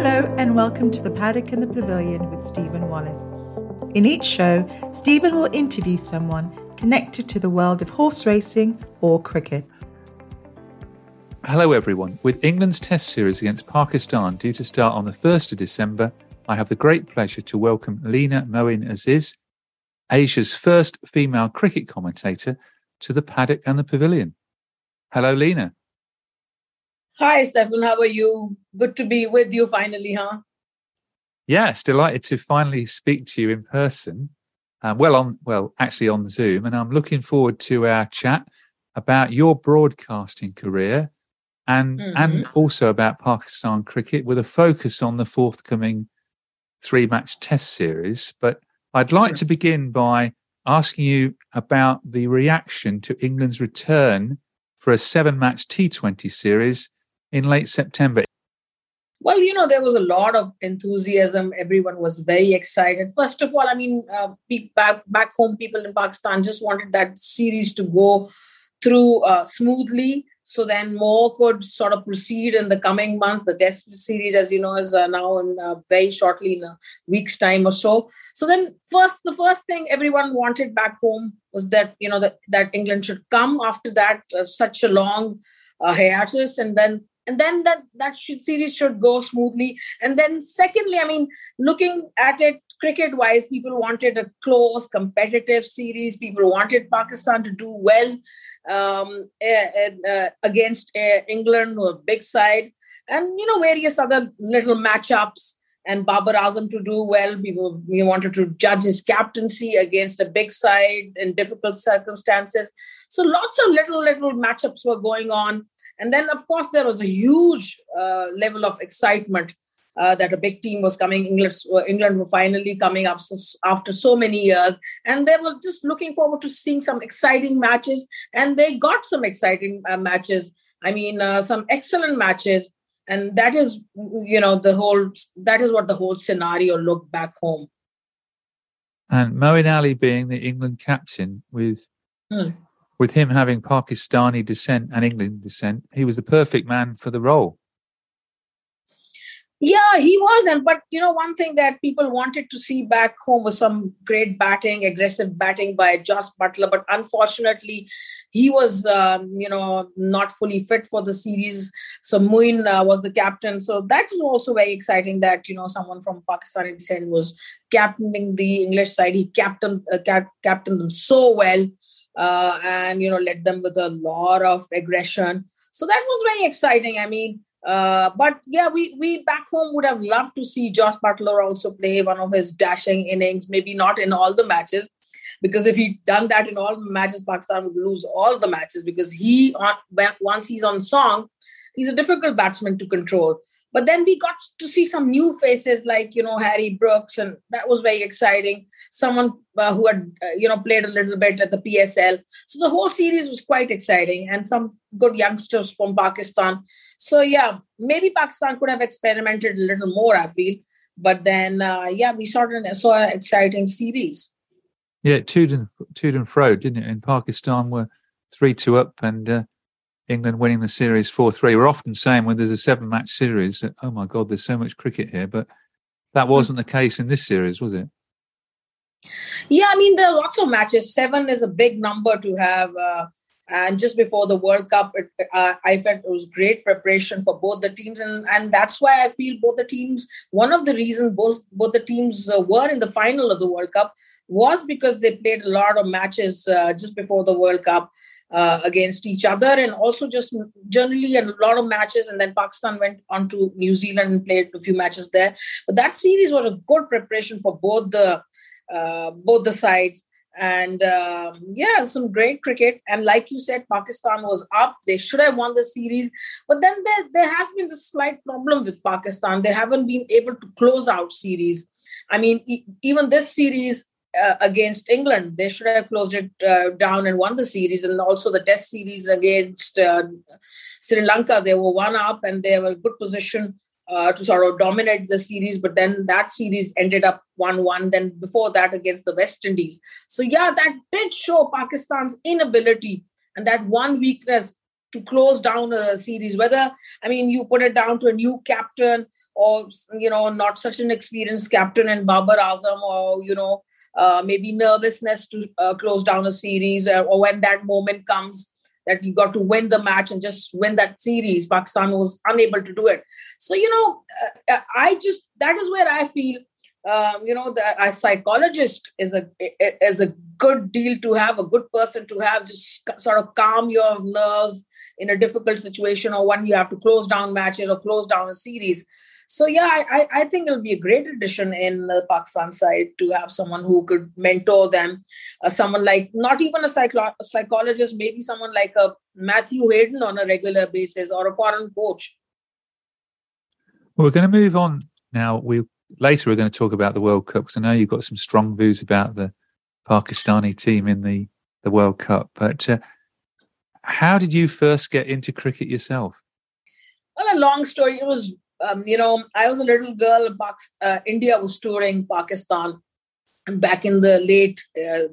Hello, and welcome to the Paddock and the Pavilion with Stephen Wallace. In each show, Stephen will interview someone connected to the world of horse racing or cricket. Hello, everyone. With England's Test series against Pakistan due to start on the 1st of December, I have the great pleasure to welcome Leena Moin Aziz, Asia's first female cricket commentator, to the Paddock and the Pavilion. Hello, Leena. Hi, Stefan. How are you? Good to be with you finally, huh? Yes, delighted to finally speak to you in person. Um, well, on well, actually on Zoom, and I'm looking forward to our chat about your broadcasting career and Mhm. and also about Pakistan cricket with a focus on the forthcoming three match test series. But I'd like to begin by asking you about the reaction to England's return for a seven match T20 series in late September. Well, you know, there was a lot of enthusiasm. Everyone was very excited. First of all, I mean, uh, back back home, people in Pakistan just wanted that series to go through uh, smoothly, so then more could sort of proceed in the coming months. The Test series, as you know, is uh, now in uh, very shortly in a week's time or so. So then, first, the first thing everyone wanted back home was that you know that that England should come after that uh, such a long uh, hiatus, and then and then that that should, series should go smoothly. And then, secondly, I mean, looking at it cricket wise, people wanted a close, competitive series. People wanted Pakistan to do well um, eh, uh, against uh, England, a big side, and you know various other little matchups. And Babar Azam to do well. People we wanted to judge his captaincy against a big side in difficult circumstances. So lots of little little matchups were going on. And then, of course, there was a huge uh, level of excitement uh, that a big team was coming. England, England were finally coming up so- after so many years, and they were just looking forward to seeing some exciting matches. And they got some exciting uh, matches. I mean, uh, some excellent matches, and that is, you know, the whole. That is what the whole scenario looked back home. And Moeen Ali being the England captain with Hmm. With him having Pakistani descent and England descent, he was the perfect man for the role. Yeah, he was. And but you know, one thing that people wanted to see back home was some great batting, aggressive batting by Josh Buttler. But unfortunately, he was um, you know not fully fit for the series. So Moeen uh, was the captain. So that was also very exciting that you know someone from Pakistani descent was captaining the English side. He captained uh, cap- captained them so well. Uh, and you know led them with a lot of aggression so that was very exciting i mean uh, but yeah, we we back home would have loved to see Josh Buttler also play one of his dashing innings. Maybe not in all the matches, because if he'd done that in all matches, Pakistan would lose all the matches. Because he on once he's on song, he's a difficult batsman to control. But then we got to see some new faces like, you know, Harry Brooks, and that was very exciting. Someone uh, who had, uh, you know, played a little bit at the PSL. So the whole series was quite exciting, and some good youngsters from Pakistan. So, yeah, maybe Pakistan could have experimented a little more, I feel. But then, uh, yeah, we saw an, saw an exciting series. Yeah, toed and, toed and fro, didn't it? In Pakistan, were 3 2 up, and uh, England winning the series 4 3. We're often saying when there's a seven match series that, oh my God, there's so much cricket here. But that hmm. wasn't the case in this series, was it? Yeah, I mean, there are lots of matches. Seven is a big number to have. Uh, and just before the World Cup, it, uh, I felt it was great preparation for both the teams, and and that's why I feel both the teams. One of the reasons both both the teams uh, were in the final of the World Cup was because they played a lot of matches uh, just before the World Cup uh, against each other and also just generally a lot of matches and then pakistan went on to new zealand and played a few matches there. But that series was a good preparation for both the uh, both the sides. And um, yeah some great cricket. And like you said pakistan was up. They should have won the series. But then there, there has been this slight problem with pakistan. They haven't been able to close out series. I mean e- even this series uh, against England. They should have closed it uh, down and won the series. And also the Test series against uh, Sri Lanka, they were one up and they were in good position uh, to sort of dominate the series. But then that series ended up 1 1. Then before that, against the West Indies. So, yeah, that did show Pakistan's inability and that one weakness to close down a series whether i mean you put it down to a new captain or you know not such an experienced captain in babar azam or you know uh, maybe nervousness to uh, close down a series, or, uh, or when that moment comes that you got to win the match and just win that series. Pakistan was unable to do it. So you know, uh, uh I just that is where I feel. Um, you know, the, a psychologist is a is a good deal to have, a good person to have, just sort of calm your nerves in a difficult situation or when you have to close down matches or close down a series. So yeah, I, I think it'll be a great addition in the Pakistan side to have someone who could mentor them, uh, someone like not even a, psycho- a psychologist, maybe someone like a Matthew Hayden on a regular basis or a foreign coach. Well, we're going to move on now. We later we're going to talk about the World Cup because I know you've got some strong views about the Pakistani team in the the World Cup. But uh, how did you first get into cricket yourself? Well, a long story. It was um, you know, I was a little girl. Uh, India was touring Pakistan back in the late uh,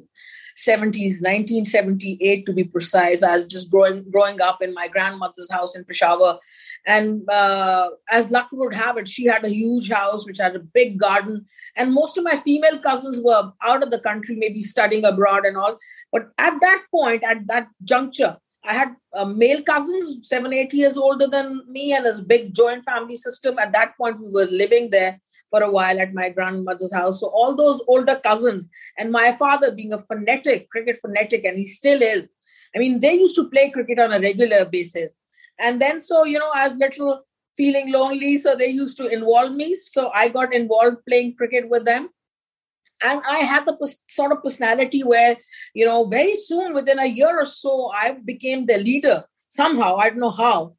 70s, 1978 to be precise. I was just growing growing up in my grandmother's house in Peshawar, and uh, as luck would have it, she had a huge house which had a big garden, and most of my female cousins were out of the country, maybe studying abroad and all. But at that point, at that juncture, I had uh, male cousins, seven, eight years older than me, and a big joint family system. At that point, we were living there for a while at my grandmother's house. So, all those older cousins, and my father being a fanatic, cricket fanatic, and he still is. I mean, they used to play cricket on a regular basis. And then, so, you know, I was little feeling lonely, so they used to involve me. So, I got involved playing cricket with them and i had the sort of personality where you know very soon within a year or so i became the leader somehow i don't know how.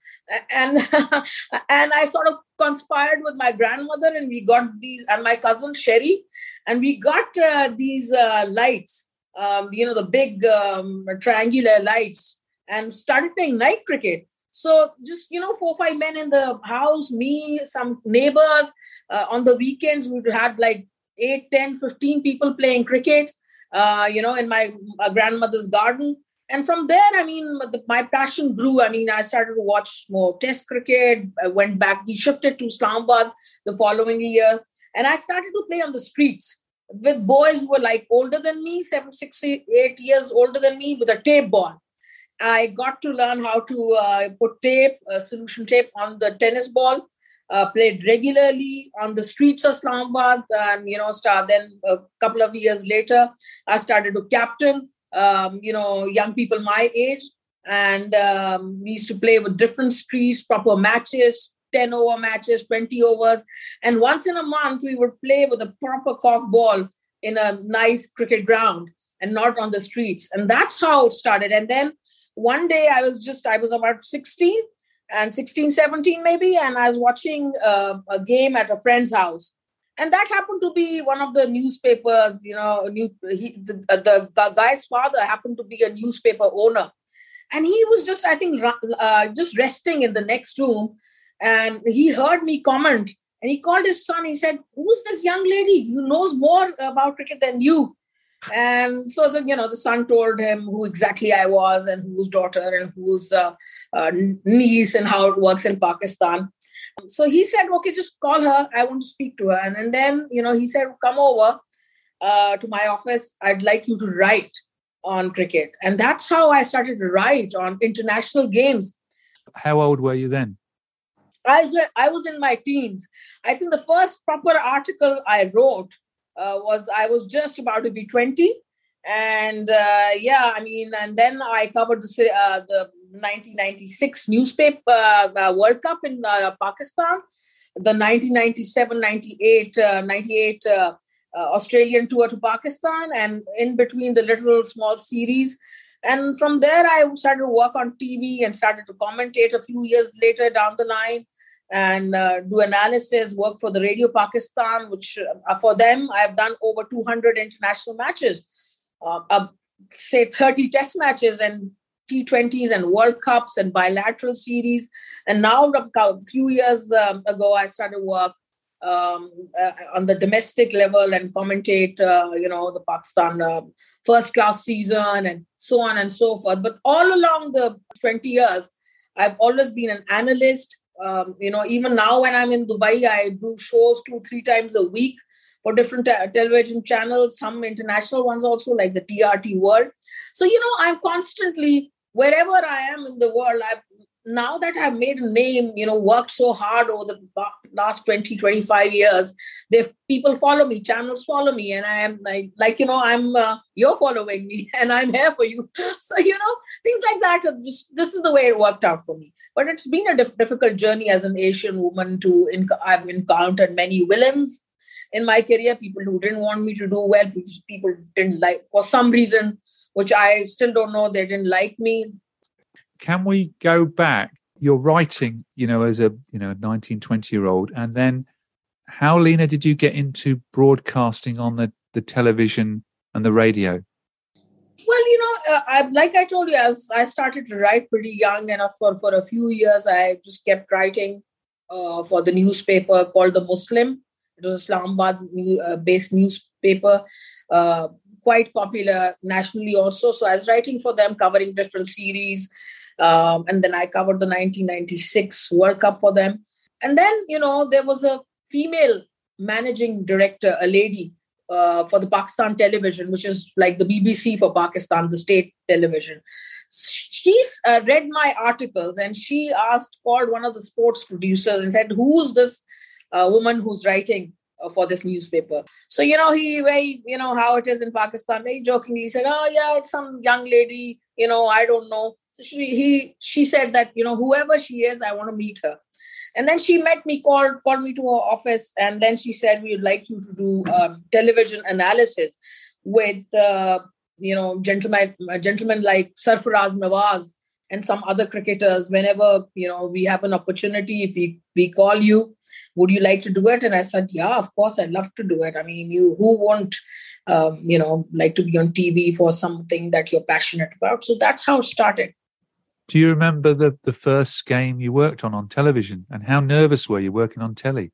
And and i sort of conspired with my grandmother and we got these and my cousin sherry and we got uh, these uh, lights um, you know the big um, triangular lights and started playing night cricket. So just you know four five men in the house me some neighbors uh, on the weekends we had like 8 10 15 people playing cricket uh, you know in my grandmother's garden. And from there i mean the, my passion grew. I mean i started to watch more test cricket. I went back we shifted to islamabad the following year. And i started to play on the streets with boys who were like older than me seven six eight years older than me with a tape ball. I got to learn how to uh, put tape uh, solution tape on the tennis ball uh, played regularly on the streets of Islamabad, and you know, start then a couple of years later, I started to captain, um, you know, young people my age, and um, we used to play with different streets, proper matches, 10 over matches, 20 overs, and once in a month we would play with a proper cock ball in a nice cricket ground and not on the streets, and that's how it started. And then one day I was just I was about 16 and 16, 17 maybe, and I was watching uh, a game at a friend's house. And that happened to be one of the newspapers, you know, new, he, the, the, the guy's father happened to be a newspaper owner. And he was just, I think, uh, just resting in the next room. And he heard me comment and he called his son. He said, Who's this young lady who knows more about cricket than you? And so, the, you know, the son told him who exactly I was and whose daughter and whose uh, uh, niece and how it works in Pakistan. So he said, okay, just call her. I want to speak to her. And, and then, you know, he said, come over uh, to my office. I'd like you to write on cricket. And that's how I started to write on international games. How old were you then? I was, I was in my teens. I think the first proper article I wrote uh, was I was just about to be 20. And uh, yeah, I mean, and then I covered the, uh, the 1996 newspaper uh, uh, World Cup in uh, Pakistan, the 1997 98, 98 Australian tour to Pakistan, and in between the little small series. And from there, I started to work on TV and started to commentate a few years later down the line and uh, do analysis, work for the Radio Pakistan, which uh, for them I've done over 200 international matches, uh, uh, say 30 test matches and T20s and World Cups and bilateral series. And now, a few years um, ago, I started work um, uh, on the domestic level and commentate, uh, you know, the Pakistan uh, first class season and so on and so forth. But all along the 20 years, I've always been an analyst. Um, you know, even now when I'm in Dubai, I do shows two, three times a week for different te- television channels, some international ones also, like the TRT World. So, you know, I'm constantly wherever I am in the world, I've now that I've made a name, you know, worked so hard over the last 20, 25 years, they people follow me, channels follow me, and I am like, like you know, I'm uh, you're following me, and I'm here for you. So you know, things like that. Just this is the way it worked out for me. But it's been a diff- difficult journey as an Asian woman to. Inc- I've encountered many villains in my career, people who didn't want me to do well, people didn't like for some reason which I still don't know. They didn't like me. Can we go back? You're writing, you know, as a you know 19, 20 year old, and then how, Leena, did you get into broadcasting on the the television and the radio? Well, you know, uh, I, like I told you, as I started to write pretty young, and for for a few years, I just kept writing uh, for the newspaper called the Muslim. It was Islamabad uh, based newspaper. Uh, quite popular nationally also. So I was writing for them, covering different series. Um, and then I covered the 1996 World Cup for them. And then, you know, there was a female managing director, a lady uh, for the Pakistan television, which is like the BBC for Pakistan, the state television. She's uh, read my articles and she asked, called one of the sports producers and said, Who's this uh, woman who's writing for this newspaper. So, you know, he very, you know, how it is in Pakistan, very jokingly said, Oh, yeah, it's some young lady, you know, I don't know. So she he she said that, you know, whoever she is, I want to meet her. And then she met me, called called me to her office, and then she said, We'd like you to do um, television analysis with uh, you know, gentlemen gentlemen like Sarfaraz Nawaz and some other cricketers whenever you know we have an opportunity if we we call you would you like to do it? And i said yeah of course i'd love to do it. I mean you who won't um, you know like to be on tv for something that you're passionate about? So that's how it started. Do you remember the the first game you worked on on television? And how nervous were you working on telly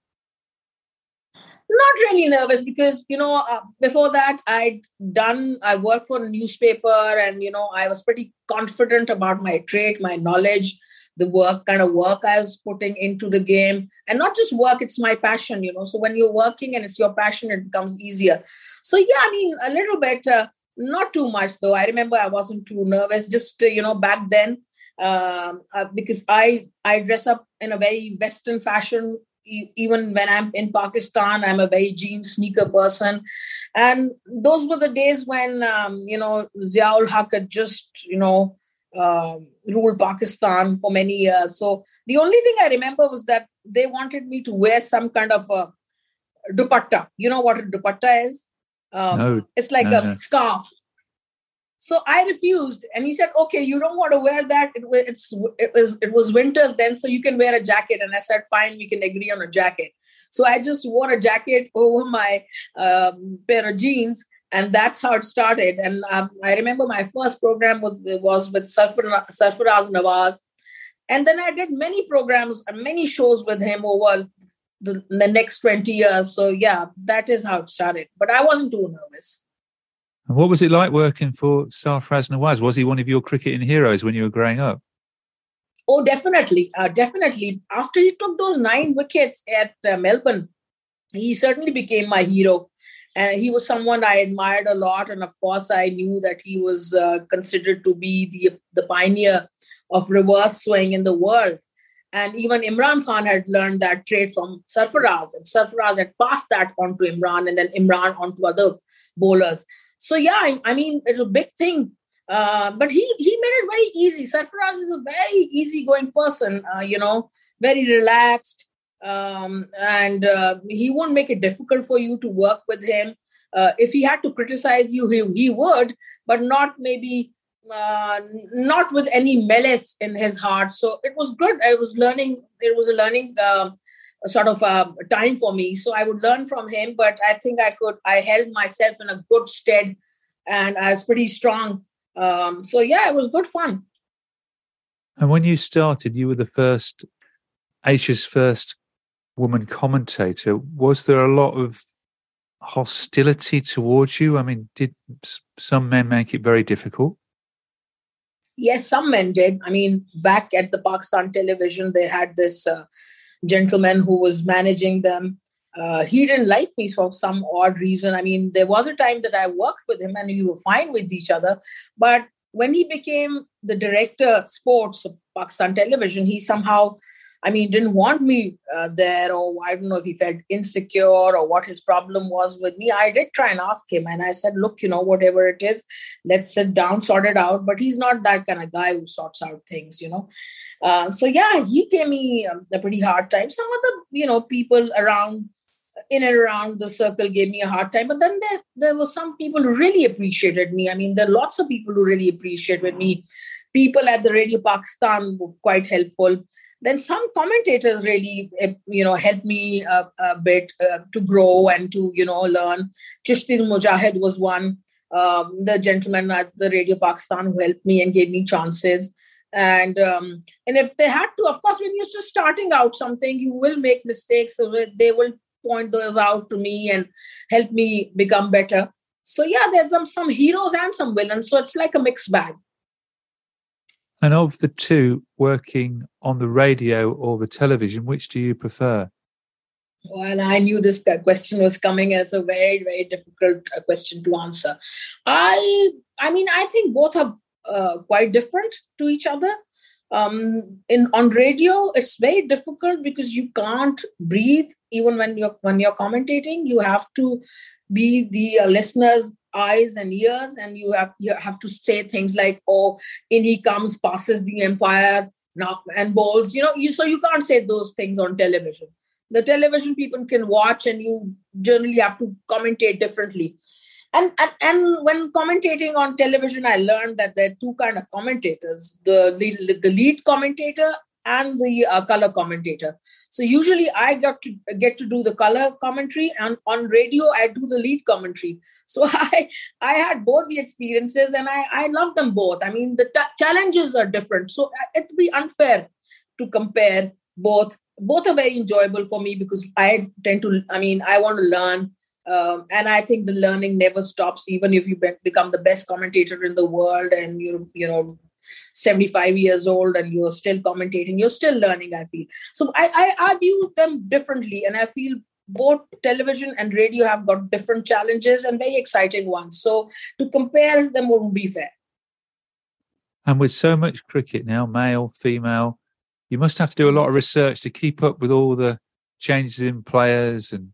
not really nervous because you know uh, before that i'd done i worked for a newspaper and you know i was pretty confident about my trade my knowledge the work kind of work i was putting into the game. And not just work it's my passion you know. So when you're working and it's your passion it becomes easier. So yeah i mean a little bit uh, not too much though. I remember i wasn't too nervous just uh, you know back then um, uh, because i i dress up in a very western fashion even when I'm in Pakistan, I'm a very jeans sneaker person. And those were the days when, um, you know, Ziaul Haq had just, you know, uh, ruled Pakistan for many years. So the only thing I remember was that they wanted me to wear some kind of a dupatta. You know what a dupatta is? Um, no, it's like no, a no. scarf. So I refused, and he said, "Okay, you don't want to wear that. It was it's it was it was winters then, so you can wear a jacket." And I said, "Fine, we can agree on a jacket." So I just wore a jacket over my um, pair of jeans, and that's how it started. And um, I remember my first program was, was with Sarfaraz Nawaz, and then I did many programs, many shows with him over the, the next twenty years. So yeah, that is how it started. But I wasn't too nervous. And what was it like working for Sarfaraz Nawaz? Was he one of your cricketing heroes when you were growing up? Oh, definitely, uh, definitely. After he took those nine wickets at uh, Melbourne, he certainly became my hero, and he was someone I admired a lot. And of course, I knew that he was uh, considered to be the the pioneer of reverse swing in the world. And even Imran Khan had learned that trait from Sarfaraz, and Sarfaraz had passed that on to Imran, and then Imran on to other bowlers. So yeah, I, I mean, it's a big thing. Uh, but he he made it very easy. Sarfaraz is a very easygoing person, uh, you know, very relaxed, um, and uh, he won't make it difficult for you to work with him. Uh, if he had to criticize you, he, he would, but not maybe uh, not with any malice in his heart. So it was good. I was learning. It was a learning um, sort of uh, time for me. So I would learn from him, but I think I could, I held myself in a good stead and I was pretty strong. Um, so yeah, it was good fun. And when you started, you were the first, Asia's first woman commentator. Was there a lot of hostility towards you? I mean, did some men make it very difficult? Yes, some men did. I mean, back at the Pakistan television, they had this uh, gentleman who was managing them. Uh, he didn't like me for some odd reason. I mean, there was a time that I worked with him and we were fine with each other. But when he became the director sports of Pakistan television, he somehow I mean, didn't want me uh, there, or I don't know if he felt insecure or what his problem was with me. I did try and ask him, and I said, Look, you know, whatever it is, let's sit down, sort it out. But he's not that kind of guy who sorts out things, you know. Uh, so, yeah, he gave me um, a pretty hard time. Some of the, you know, people around in and around the circle gave me a hard time. But then there, there were some people who really appreciated me. I mean, there are lots of people who really appreciated me. People at the Radio Pakistan were quite helpful then some commentators really eh, you know helped me a, a bit uh, to grow and to you know learn. Chishty mujahid was one. Um, the gentleman at the radio pakistan who helped me and gave me chances. And um, and if they had to of course when you're just starting out something you will make mistakes so they will point those out to me and help me become better. So yeah there's some some heroes and some villains. So it's like a mixed bag and of the two, working on the radio or the television, which do you prefer? Well, I knew this question was coming, it's a very, very difficult uh, question to answer. I, I mean, I think both are uh, quite different to each other. Um, in on radio, it's very difficult because you can't breathe even when you're when you're commentating. You have to be the uh, listener's eyes and ears and you have you have to say things like oh in he comes passes the umpire now and bowls you know you so you can't say those things on television. The television people can watch and you generally have to commentate differently. And, and and when commentating on television i learned that there are two kind of commentators. The the, the lead commentator and the uh, color commentator. So usually I got to get to do the color commentary, and on radio I do the lead commentary. So I I had both the experiences, and I I love them both. I mean the t- challenges are different, so uh, it'd be unfair to compare both. Both are very enjoyable for me because I tend to. I mean I want to learn. Um, and I think the learning never stops, even if you be- become the best commentator in the world and you you know 75 years old and you're still commentating you're still learning i feel. So I, I view them differently and i feel both television and radio have got different challenges and very exciting ones. So to compare them wouldn't be fair. And with so much cricket now male female you must have to do a lot of research to keep up with all the changes in players and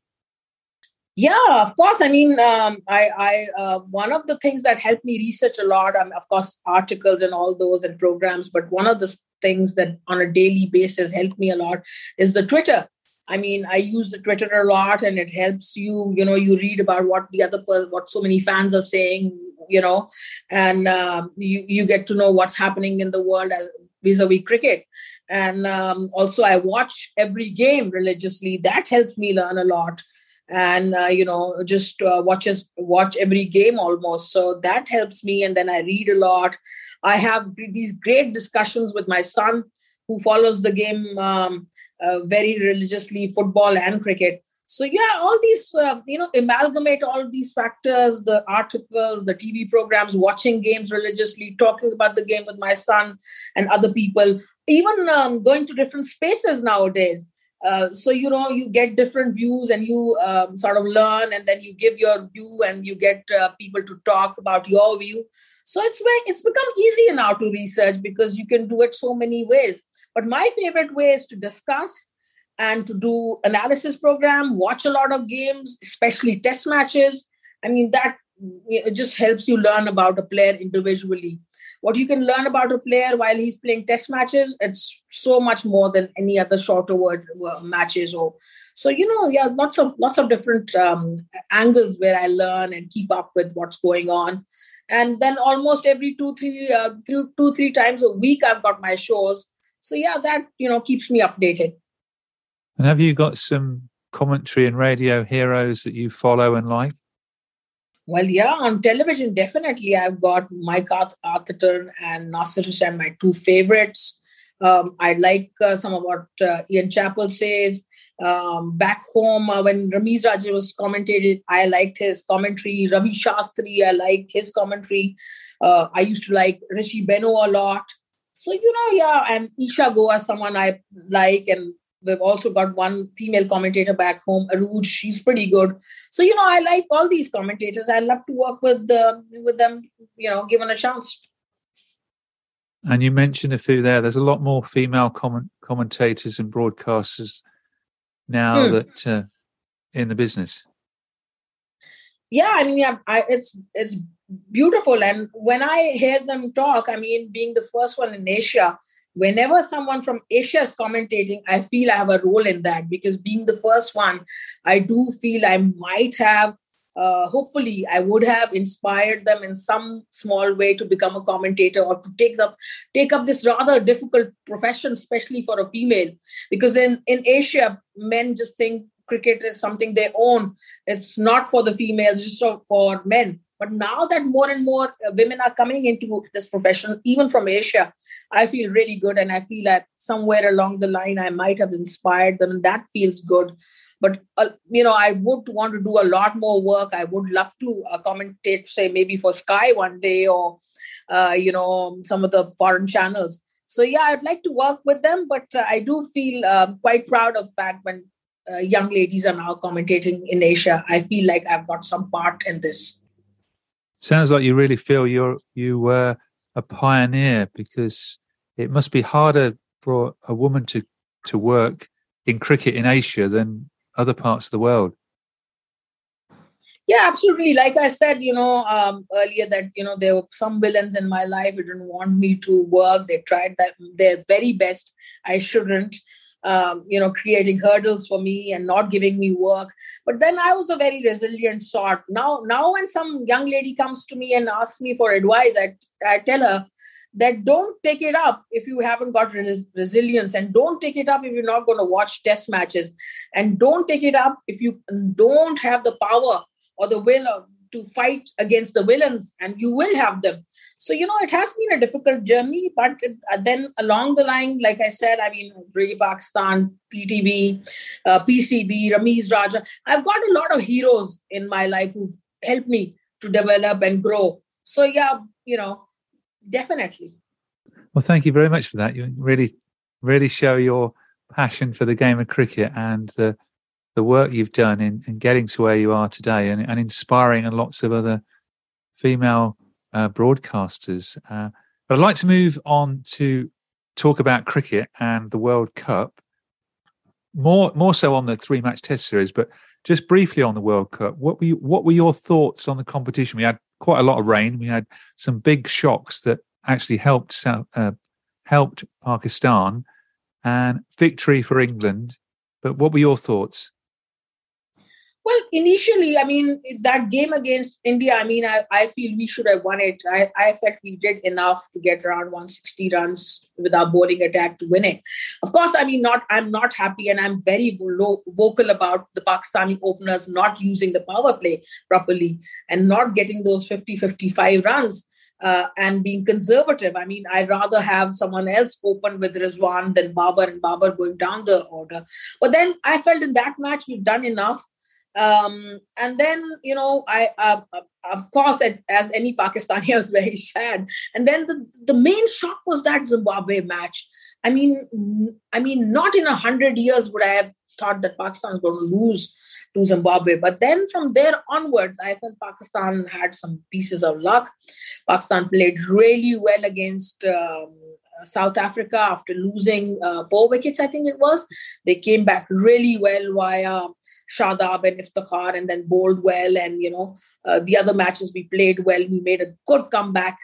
yeah of course i mean um, i i uh, one of the things that helped me research a lot um, of course articles and all those and programs but one of the things that on a daily basis helped me a lot is the twitter I mean, I use the Twitter a lot, and it helps you. You know, you read about what the other person, what so many fans are saying. You know, and uh, you you get to know what's happening in the world vis-a-vis cricket. And um, also, I watch every game religiously. That helps me learn a lot and uh, you know just uh, watches watch every game almost. So that helps me. And then i read a lot. I have these great discussions with my son who follows the game um, uh, very religiously football and cricket. So yeah all these uh, you know amalgamate all these factors the articles the tv programs watching games religiously talking about the game with my son and other people. Even um, going to different spaces nowadays uh, so you know you get different views and you um, sort of learn and then you give your view and you get uh, people to talk about your view. So it's very it's become easier now to research because you can do it so many ways. But my favorite way is to discuss and to do analysis program watch a lot of games especially test matches. I mean that it just helps you learn about a player individually what you can learn about a player while he's playing test matches it's so much more than any other shorter word uh, matches or so you know yeah lots of lots of different um, angles where i learn and keep up with what's going on. And then almost every two three uh, through two three times a week i've got my shows. So yeah that you know keeps me updated. And have you got some commentary and radio heroes that you follow and like well, yeah, on television, definitely. I've got Mike Atherton and Nasser Hussain, my two favorites. Um, I like uh, some of what uh, Ian Chappell says. Um, back home, uh, when Ramiz Raja was commentated, I liked his commentary. Ravi Shastri, I liked his commentary. Uh, I used to like Richie Benaud a lot. So, you know, yeah, and Isa Guha, someone I like, and We've also got one female commentator back home, Urooj. She's pretty good. So you know, I like all these commentators. I love to work with uh, with them. You know, given a chance. And you mentioned a few there. There's a lot more female comment- commentators and broadcasters now hmm. that uh, in the business. Yeah, I mean, yeah, I, it's it's beautiful. And when I hear them talk, I mean, being the first one in Asia, whenever someone from Asia is commentating, I feel I have a role in that because being the first one, I do feel I might have. Uh, hopefully, I would have inspired them in some small way to become a commentator or to take up take up this rather difficult profession, especially for a female. Because in in Asia, men just think cricket is something they own. It's not for the females, just for men. But now that more and more uh, women are coming into this profession, even from Asia, I feel really good. And I feel that somewhere along the line, I might have inspired them. And that feels good. But, uh, you know, I would want to do a lot more work. I would love to uh, commentate, say, maybe for Sky one day or, uh, you know, some of the foreign channels. So, yeah, I'd like to work with them. But uh, I do feel um, quite proud of fact when uh, young ladies are now commentating in Asia, I feel like I've got some part in this. Sounds like you really feel you're you were a pioneer because it must be harder for a woman to to work in cricket in Asia than other parts of the world. Yeah, absolutely. Like I said, you know, um, earlier that you know there were some villains in my life who didn't want me to work. They tried that their very best. I shouldn't um, you know, creating hurdles for me and not giving me work. But then I was a very resilient sort. Now, now when some young lady comes to me and asks me for advice, I, I tell her that don't take it up if you haven't got res- resilience and don't take it up if you're not going to watch test matches and don't take it up if you don't have the power or the will of, to fight against the villains and you will have them. So you know it has been a difficult journey but it, uh, then along the line like i said i mean Radio Pakistan PTV uh, PCB Ramiz Raja I've got a lot of heroes in my life who've helped me to develop and grow. So yeah you know definitely. Well thank you very much for that. You really really show your passion for the game of cricket and the the work you've done in, in getting to where you are today and, and inspiring and lots of other female uh, broadcasters. Uh, but I'd like to move on to talk about cricket and the World Cup. More, more so on the three match test series, but just briefly on the World Cup. What were you, what were your thoughts on the competition? We had quite a lot of rain. We had some big shocks that actually helped uh, helped Pakistan, and victory for England But what were your thoughts? Well, initially, I mean, that game against India, I mean, I, I feel we should have won it. I, I felt we did enough to get around 160 runs with our bowling attack to win it. Of course, I mean, not I'm not happy and I'm very vo- vocal about the Pakistani openers not using the power play properly and not getting those 50 55 runs. Uh, and being conservative. I mean, I'd rather have someone else open with Rizwan than Babar and Babar going down the order. But then I felt in that match we've done enough um, and then you know i uh, uh of course as any pakistani was very sad. And then the, the main shock was that zimbabwe match. I mean i mean not in a hundred years would i have thought that pakistan was going to lose to zimbabwe. But then from there onwards i felt pakistan had some pieces of luck. Pakistan played really well against um, South Africa after losing uh, four wickets, I think it was. They came back really well via Shadab and Iftikhar and then bowled well. And, you know, uh, the other matches we played well. We made a good comeback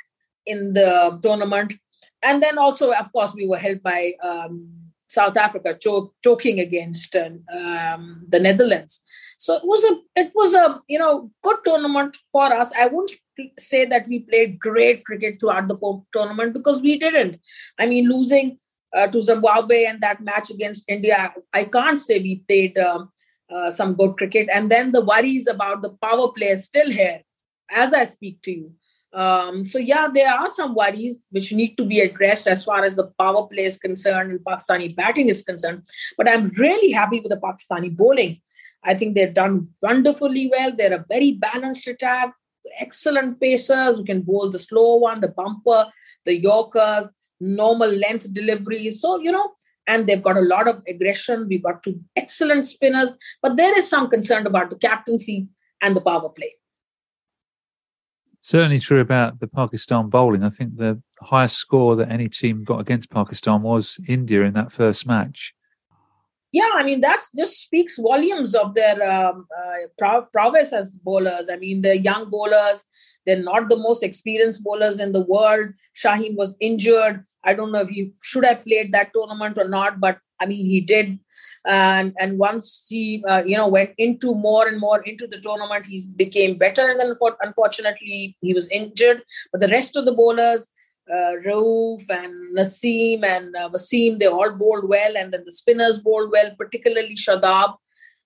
in the tournament. And then also, of course, we were helped by um, South Africa choke, choking against um, the Netherlands. So it was a it was a you know good tournament for us. I won't say that we played great cricket throughout the tournament because we didn't. I mean, losing uh, to Zimbabwe and that match against India, I can't say we played um, uh, some good cricket. And then the worries about the power play is still here as I speak to you. Um, so yeah, there are some worries which need to be addressed as far as the power play is concerned and Pakistani batting is concerned. But I'm really happy with the Pakistani bowling. I think they've done wonderfully well. They're a very balanced attack, excellent pacers who can bowl the slow one, the bumper, the yorkers, normal length deliveries. So, you know, and they've got a lot of aggression. We've got two excellent spinners, but there is some concern about the captaincy and the power play. Certainly true about the Pakistan bowling. I think the highest score that any team got against Pakistan was India in that first match. Yeah, I mean that's just speaks volumes of their um, uh, prowess as bowlers. I mean the young bowlers they're not the most experienced bowlers in the world. Shaheen was injured. I don't know if he should have played that tournament or not, but I mean he did. And and once he uh, you know went into more and more into the tournament, he became better. And then unfortunately he was injured. But the rest of the bowlers. Uh, Rauf and Nasim and uh, Wasim, they all bowled well, and then the spinners bowled well, particularly Shadab.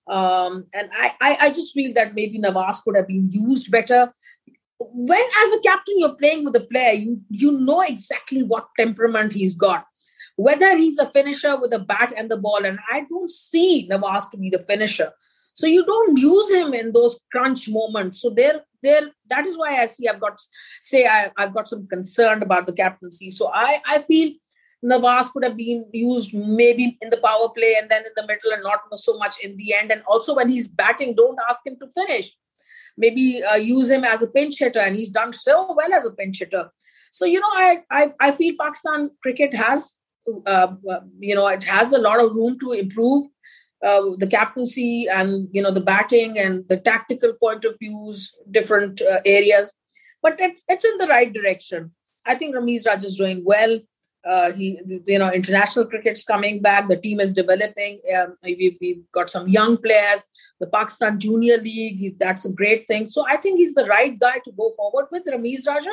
Um, and I, I, I, just feel that maybe Nawaz could have been used better. When as a captain you're playing with a player you you know exactly what temperament he's got. Whether he's a finisher with a bat and the ball and i don't see Nawaz to be the finisher so you don't use him in those crunch moments so there there that is why i see i've got say I, i've got some concern about the captaincy so i i feel Nawaz could have been used maybe in the power play and then in the middle and not so much in the end. And also when he's batting, don't ask him to finish maybe uh, use him as a pinch hitter, and he's done so well as a pinch hitter. So you know, I I, I feel Pakistan cricket has uh, uh, you know it has a lot of room to improve. Uh, the captaincy and you know the batting and the tactical point of views, different uh, areas, but it's it's in the right direction. I think Ramiz Raj is doing well. Uh, he, you know, international cricket's coming back. The team is developing. Um, we've, we've, got some young players. The Pakistan Junior League, that's a great thing. So I think he's the right guy to go forward with, Ramiz Raja.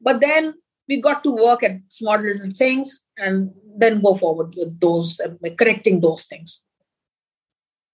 But then we got to work at small little things and then go forward with those, uh, correcting those things.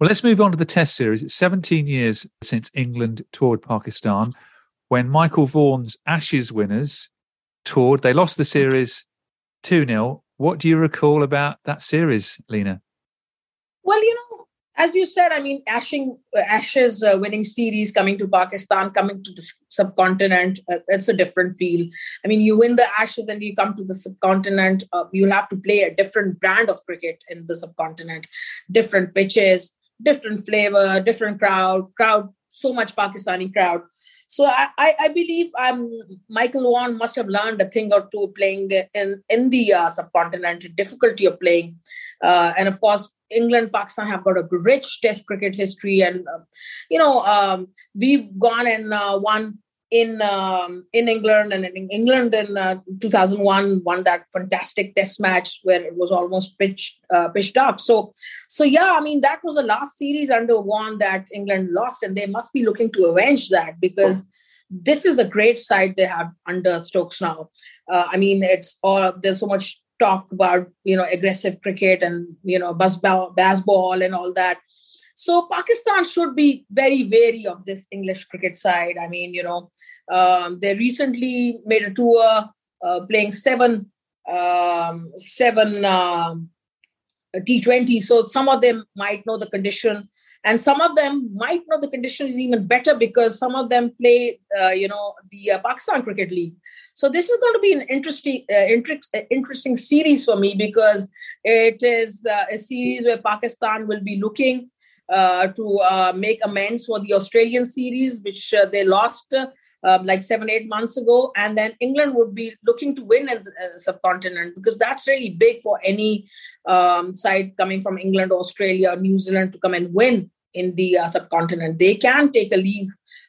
Well, let's move on to the Test series. It's 17 years since England toured Pakistan when Michael Vaughan's Ashes winners toured. They lost the series 2 0. What do you recall about that series, Leena? Well, you know, as you said, I mean, Ashing, uh, Ashes uh, winning series coming to Pakistan, coming to the subcontinent, uh, it's a different feel. I mean, you win the Ashes and you come to the subcontinent, uh, you'll have to play a different brand of cricket in the subcontinent, different pitches, different flavor, different crowd, crowd, so much Pakistani crowd. So I, I, I believe Michael Vaughan must have learned a thing or two playing in, in the uh, subcontinent, difficulty of playing. Uh, and of course, England, Pakistan have got a rich Test cricket history, and uh, you know um, we've gone and uh, won in um, in England and in England in uh, 2001 won that fantastic Test match where it was almost pitch uh, pitch dark. So so yeah, I mean that was the last series under one that England lost, and they must be looking to avenge that because. This is a great side they have under Stokes now. Uh, I mean, it's all there's so much talk about you know aggressive cricket and you know Bazball, Bazball and all that. So Pakistan should be very wary of this English cricket side. I mean, you know, um, they recently made a tour uh, playing seven um, seven um, T20. So some of them might know the condition and some of them might know the conditions even better because some of them play uh, you know the uh, pakistan cricket league so this is going to be an interesting uh, inter- uh, interesting series for me because it is uh, a series where pakistan will be looking uh, to uh, make amends for the Australian series, which uh, they lost um, like seven, eight months ago. And then England would be looking to win in the subcontinent because that's really big for any um, side coming from England, Australia, New Zealand to come and win in the uh, subcontinent. They can take a leave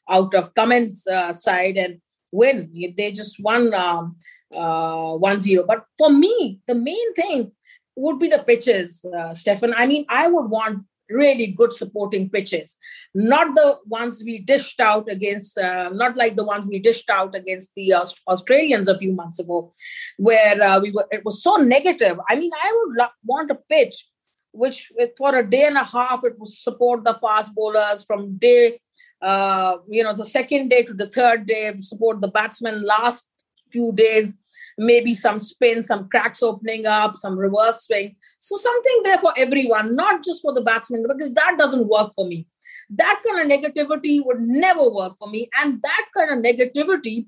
out of Cummins' uh, side and win. They just won um, uh, 1-0. But for me, the main thing would be the pitches, uh, Stefan. I mean, I would want really good supporting pitches, not the ones we dished out against, uh, not like the ones we dished out against the Australians a few months ago, where uh, we were. It was so negative. I mean, I would lo- want a pitch which, for a day and a half, it would support the fast bowlers from day. Uh, you know, the second day to the third day, support the batsmen last few days maybe some spin, some cracks opening up, some reverse swing. So something there for everyone, not just for the batsman, because that doesn't work for me. That kind of negativity would never work for me. And that kind of negativity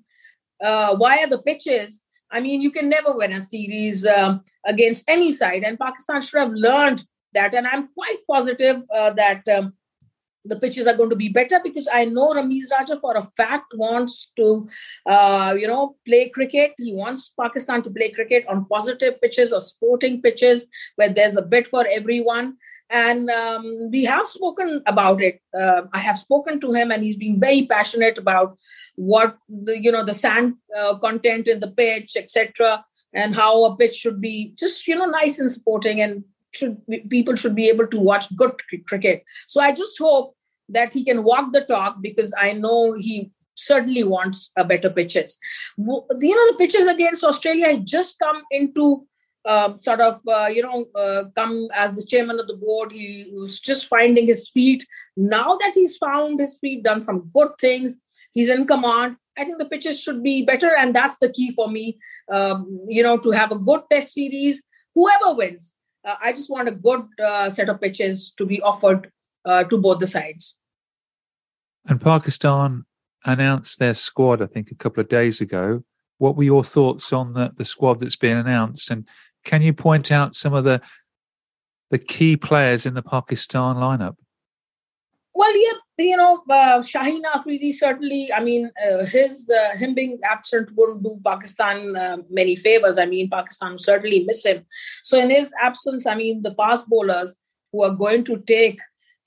uh, via the pitches, I mean, you can never win a series um, against any side. And Pakistan should have learned that. And I'm quite positive uh, that um, the pitches are going to be better because I know Ramiz Raja for a fact wants to, uh, you know, play cricket. He wants Pakistan to play cricket on positive pitches or sporting pitches where there's a bit for everyone. And um, we have spoken about it. Uh, I have spoken to him, and he's been very passionate about what the, you know, the sand uh, content in the pitch, etc., and how a pitch should be just you know nice and sporting and should people should be able to watch good cricket. So I just hope that he can walk the talk because I know he certainly wants a better pitches. You know, the pitches against Australia just come into uh, sort of, uh, you know, uh, come as the chairman of the board. He was just finding his feet. Now that he's found his feet, done some good things, he's in command. I think the pitches should be better, and that's the key for me. Um, you know, to have a good test series, whoever wins, uh, I just want a good uh, set of pitches to be offered uh, to both the sides. And Pakistan announced their squad, I think, a couple of days ago. What were your thoughts on the, the squad that's been announced? And can you point out some of the the key players in the Pakistan lineup? Well, yeah, you know, uh, Shaheen Afridi certainly. I mean, uh, his uh, him being absent wouldn't do Pakistan uh, many favors. I mean, Pakistan certainly miss him. So in his absence, I mean, the fast bowlers who are going to take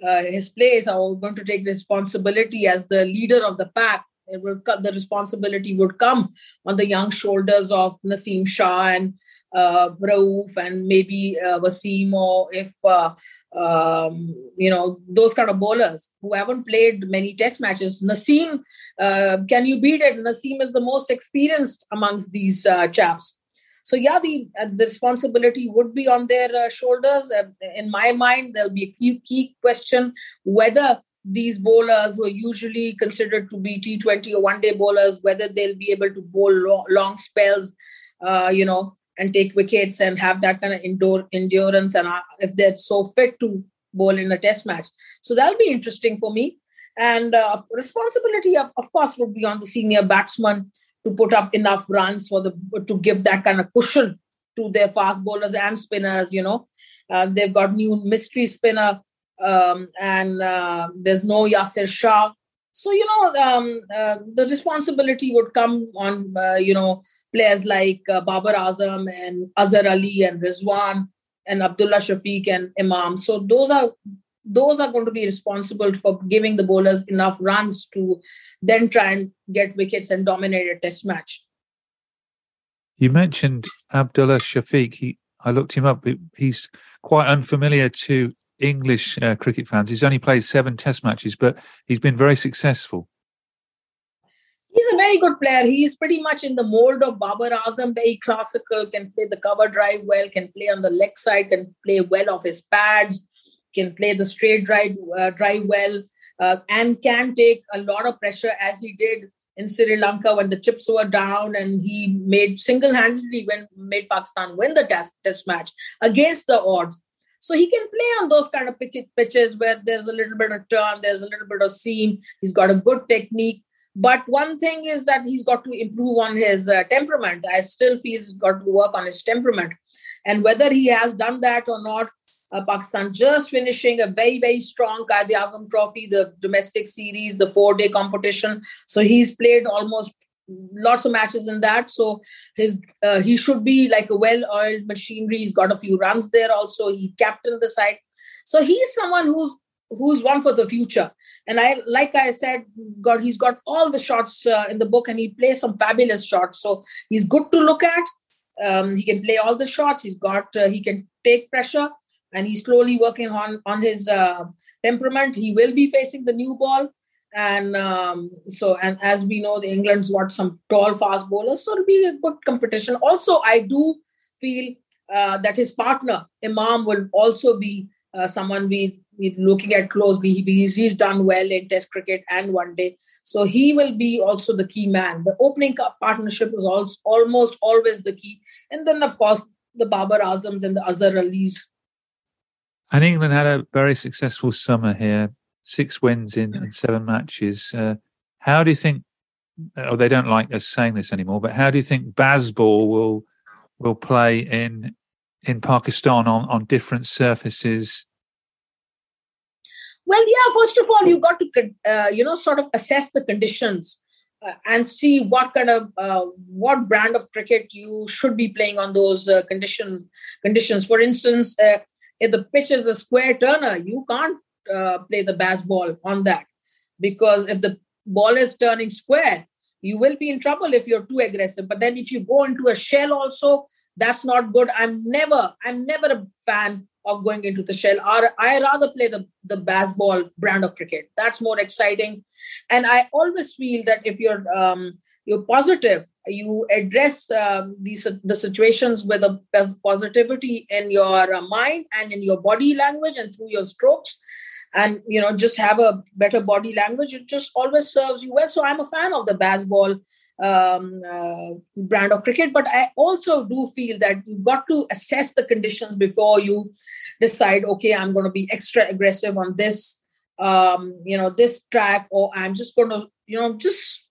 uh, his place are going to take responsibility as the leader of the pack it will the responsibility would come on the young shoulders of Nasim Shah and uh, Rauf and maybe uh, Wasim or if uh, um, you know those kind of bowlers who haven't played many test matches. Nasim, uh, can you beat it? Nasim is the most experienced amongst these uh, chaps. So yeah, the uh, the responsibility would be on their uh, shoulders. In my mind, there'll be a key, key question whether these bowlers who are usually considered to be T20 or one day bowlers, whether they'll be able to bowl long, long spells, uh, you know, and take wickets and have that kind of indoor endurance. And uh, if they're so fit to bowl in a test match. So that'll be interesting for me. And uh, responsibility, of, of course, would be on the senior batsman to put up enough runs for the to give that kind of cushion to their fast bowlers and spinners. You know, uh, they've got new mystery spinner, um, and uh, there's no Yasir Shah. So you know, um, uh, the responsibility would come on uh, you know players like uh, Babar Azam and Azhar Ali and Rizwan and Abdullah Shafiq and Imam. So those are those are going to be responsible for giving the bowlers enough runs to then try and get wickets and dominate a test match. You mentioned Abdullah Shafiq. He, I looked him up. He's quite unfamiliar to English uh, cricket fans. He's only played seven test matches, but he's been very successful. He's a very good player. He's pretty much in the mold of Babar Azam, very classical, can play the cover drive well, can play on the leg side, can play well off his pads, can play the straight drive, uh, drive well, uh, and can take a lot of pressure as he did in Sri Lanka when the chips were down and he made single-handedly when made Pakistan win the test, test match against the odds. So he can play on those kind of pitches where there's a little bit of turn, there's a little bit of seam. He's got a good technique. But one thing is that he's got to improve on his uh, temperament. I still feel he's got to work on his temperament. And whether he has done that or not, uh, Pakistan just finishing a very, very strong Qaid Azam Trophy, the domestic series, the four day competition. So he's played almost lots of matches in that. So his uh, he should be like a well oiled machinery. He's got a few runs there also. He captained the side. So he's someone who's who's one for the future and i like i said god he's got all the shots uh, in the book and he plays some fabulous shots so he's good to look at um, he can play all the shots he's got uh, he can take pressure and he's slowly working on on his uh, temperament. He will be facing the new ball, and um, so and as we know, the England's got some tall fast bowlers, so it'll be a good competition. Also, I do feel uh, that his partner Imam will also be uh, someone we we're looking at closely. He's, he's done well in Test cricket and One Day, so he will be also the key man. The opening partnership was also almost always the key, and then of course the Babar Azams and the Azhar Alis and England had a very successful summer here, six wins in, in seven matches. Uh, how do you think? Oh, they don't like us saying this anymore, but how do you think Bazball will will play in in Pakistan on on different surfaces? Well, yeah. First of all, you've got to uh, you know sort of assess the conditions uh, and see what kind of uh, what brand of cricket you should be playing on those uh, conditions. Conditions, for instance, uh, if the pitch is a square turner, you can't uh, play the Bazball on that because if the ball is turning square, you will be in trouble if you're too aggressive. But then if you go into a shell also, that's not good. I'm never, I'm never a fan of going into the shell. or I rather play the the Bazball brand of cricket. That's more exciting, and I always feel that if you're um, you're positive you address um, these the situations with a positivity in your mind and in your body language and through your strokes and you know just have a better body language it just always serves you well. So i'm a fan of the Bazball um, uh, brand of cricket but i also do feel that you've got to assess the conditions before you decide okay i'm going to be extra aggressive on this um, you know this track or i'm just going to you know just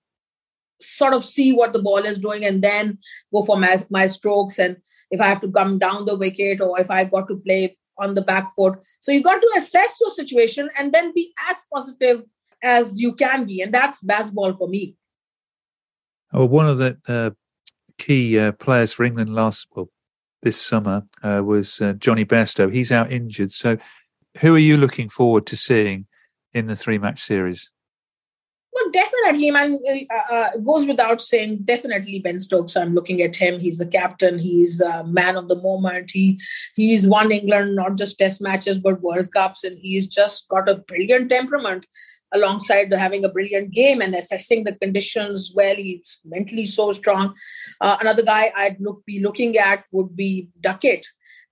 sort of see what the ball is doing and then go for my, my strokes. And if I have to come down the wicket or if I got to play on the back foot. So you got to assess your situation and then be as positive as you can be. And that's Bazball for me. Oh, one of the uh, key uh, players for England last well, this summer uh, was uh, Jonny Bairstow. He's out injured. So who are you looking forward to seeing in the three match series? Definitely, man. Uh, uh, goes without saying. Definitely, Ben Stokes. I'm looking at him. He's the captain. He's a man of the moment. He he's won England not just Test matches but World Cups, and he's just got a brilliant temperament. Alongside having a brilliant game and assessing the conditions well, he's mentally so strong. Uh, another guy I'd look be looking at would be Duckett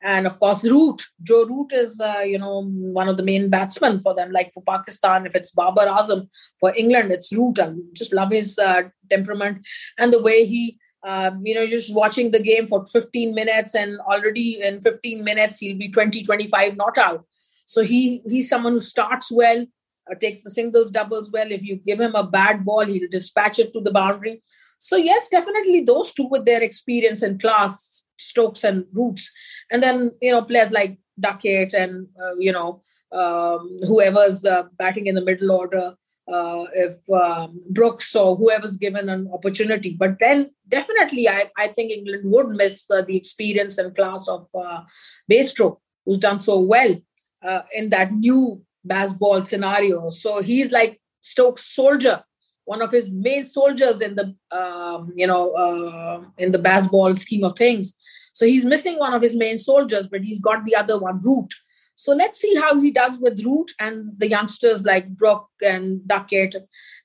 and of course Root. Joe Root is uh, you know one of the main batsmen for them. Like for Pakistan, if it's Babar Azam, for England it's Root. I just love his uh, temperament and the way he. Uh, you know, just watching the game for 15 minutes, and already in 15 minutes, he'll be 20, 25 not out. So he he's someone who starts well, uh, takes the singles, doubles well. If you give him a bad ball, he'll dispatch it to the boundary. So yes, definitely those two with their experience and class, Stokes and Roots, and then you know players like Duckett and uh, you know um, whoever's uh, batting in the middle order. Uh, if um, Brooks or whoever's given an opportunity. But then definitely, I, I think England would miss uh, the experience and class of uh, who's done so well uh, in that new Bazball scenario. So he's like Stokes' soldier, one of his main soldiers in the um, you know uh, in the Bazball scheme of things. So he's missing one of his main soldiers, but he's got the other one, Root. So let's see how he does with Root and the youngsters like Brook and Duckett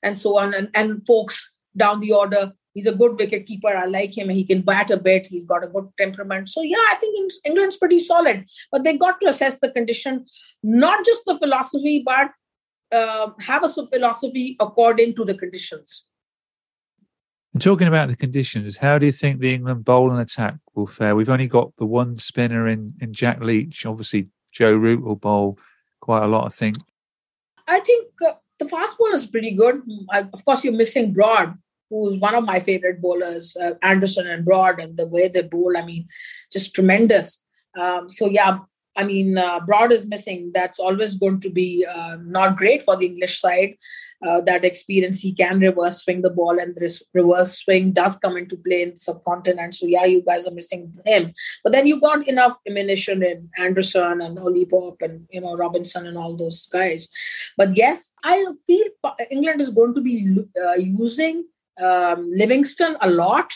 and so on, and, and Foakes down the order. He's a good wicket keeper. I like him. He can bat a bit. He's got a good temperament. So yeah, I think England's pretty solid. But they got to assess the condition, not just the philosophy, but uh, have a philosophy according to the conditions. And talking about the conditions, how do you think the England bowl and attack will fare? We've only got the one spinner in, in Jack Leach. Obviously, Joe Root will bowl quite a lot, I think. I think uh, the fast ball is pretty good. I, of course, you're missing Broad, who's one of my favorite bowlers, uh, Anderson and Broad, and the way they bowl, I mean, just tremendous. Um, so, yeah, I mean, uh, Broad is missing. That's always going to be uh, not great for the English side. Uh, that experience, he can reverse swing the ball, and this reverse swing does come into play in the subcontinent. So, yeah, you guys are missing him. But then you got enough ammunition in Anderson and Ollie Pope and you know Robinson and all those guys. But yes, I feel England is going to be uh, using um, Livingstone a lot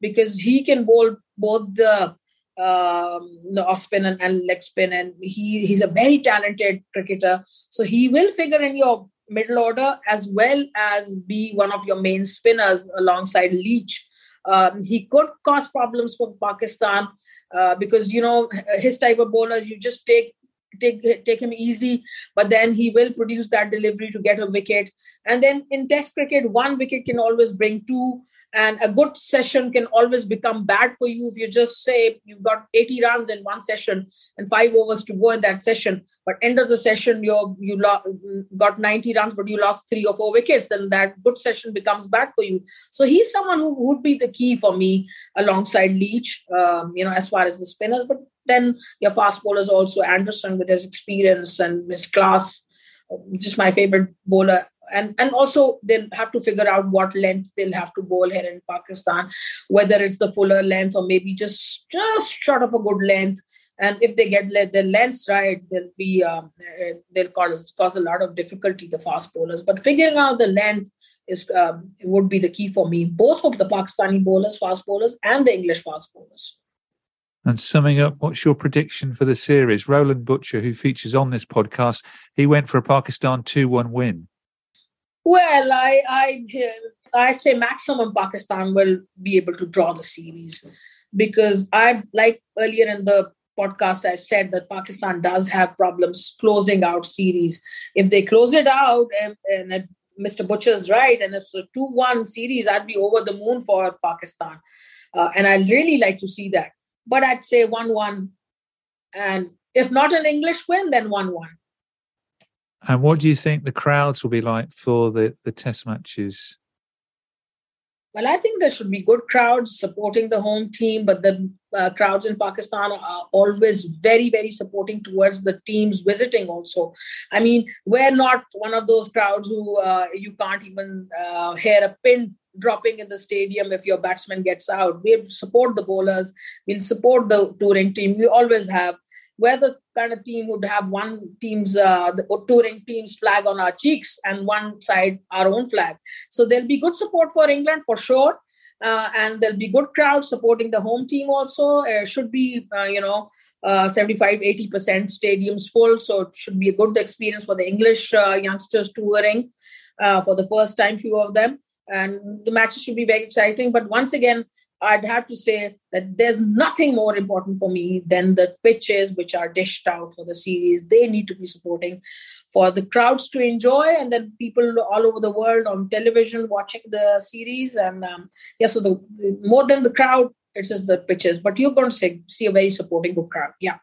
because he can bowl both the um, off spin and, and, leg spin, and he he's a very talented cricketer. So he will figure in your middle order as well as be one of your main spinners alongside Leach. Um, he could cause problems for Pakistan uh, because you know his type of bowlers. You just take take take him easy, but then he will produce that delivery to get a wicket. And then in Test cricket, one wicket can always bring two and a good session can always become bad for you if you just say you've got 80 runs in one session and five overs to go in that session. But end of the session you you lo- got 90 runs but you lost three or four wickets then that good session becomes bad for you. So he's someone who would be the key for me alongside leach um, you know as far as the spinners. But then your fast bowlers also anderson with his experience and his class just my favorite bowler and and also they'll have to figure out what length they'll have to bowl here in Pakistan, whether it's the fuller length or maybe just just short of a good length. And if they get their lengths right, they'll be um, uh, they'll cause cause a lot of difficulty the fast bowlers. But figuring out the length is um, would be the key for me, both for the Pakistani bowlers, fast bowlers, and the English fast bowlers. And summing up, what's your prediction for the series? Roland Butcher, who features on this podcast, he went for a Pakistan 2 1 win. Well, I, I, I say maximum Pakistan will be able to draw the series because I, like earlier in the podcast, I said that Pakistan does have problems closing out series. If they close it out, and, and Mr. Butcher's right, and it's a 2 1 series, I'd be over the moon for Pakistan. Uh, and I'd really like to see that. But I'd say 1 1. And if not an English win, then 1 1. And what do you think the crowds will be like for the, the test matches? Well, I think there should be good crowds supporting the home team, but the uh, crowds in Pakistan are always very, very supporting towards the teams visiting. Also, I mean, we're not one of those crowds who uh, you can't even uh, hear a pin dropping in the stadium if your batsman gets out. We support the bowlers. We'll support the touring team. We always have we're the kind of team would have one team's uh, the touring team's flag on our cheeks and one side our own flag. So there'll be good support for England for sure. Uh, and there'll be good crowds supporting the home team also. It should be, uh, you know, uh, 75 80% stadiums full. So it should be a good experience for the English uh, youngsters touring uh, for the first time, few of them. And the matches should be very exciting. But once again, I'd have to say that there's nothing more important for me than the pitches which are dished out for the series. They need to be supporting for the crowds to enjoy, and then people all over the world on television watching the series. And um, yeah, so the, the, more than the crowd, it's just the pitches. But you're going to see, see a very supporting crowd. Yeah.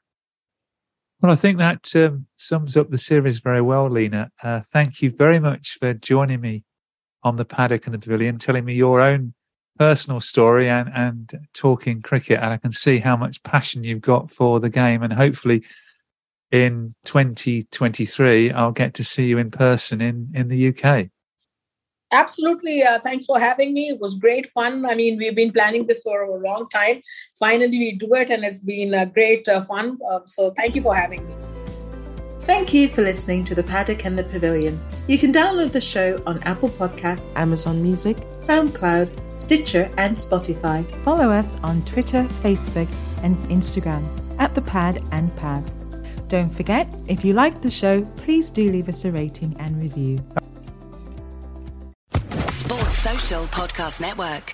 Well, I think that um, sums up the series very well, Leena. Uh, thank you very much for joining me on the paddock and the pavilion, telling me your own personal story and, and talking cricket. And I can see how much passion you've got for the game. And hopefully in 2023, I'll get to see you in person in, in the UK. Absolutely. Uh, thanks for having me. It was great fun. I mean, we've been planning this for a long time. Finally, we do it, and it's been a great uh, fun. Uh, so, thank you for having me. Thank you for listening to The Paddock and the Pavilion. You can download the show on Apple Podcasts, Amazon Music, SoundCloud, Stitcher, and Spotify. Follow us on Twitter, Facebook, and Instagram at The Pad and Pad. Don't forget, if you like the show, please do leave us a rating and review. Sports Social Podcast Network.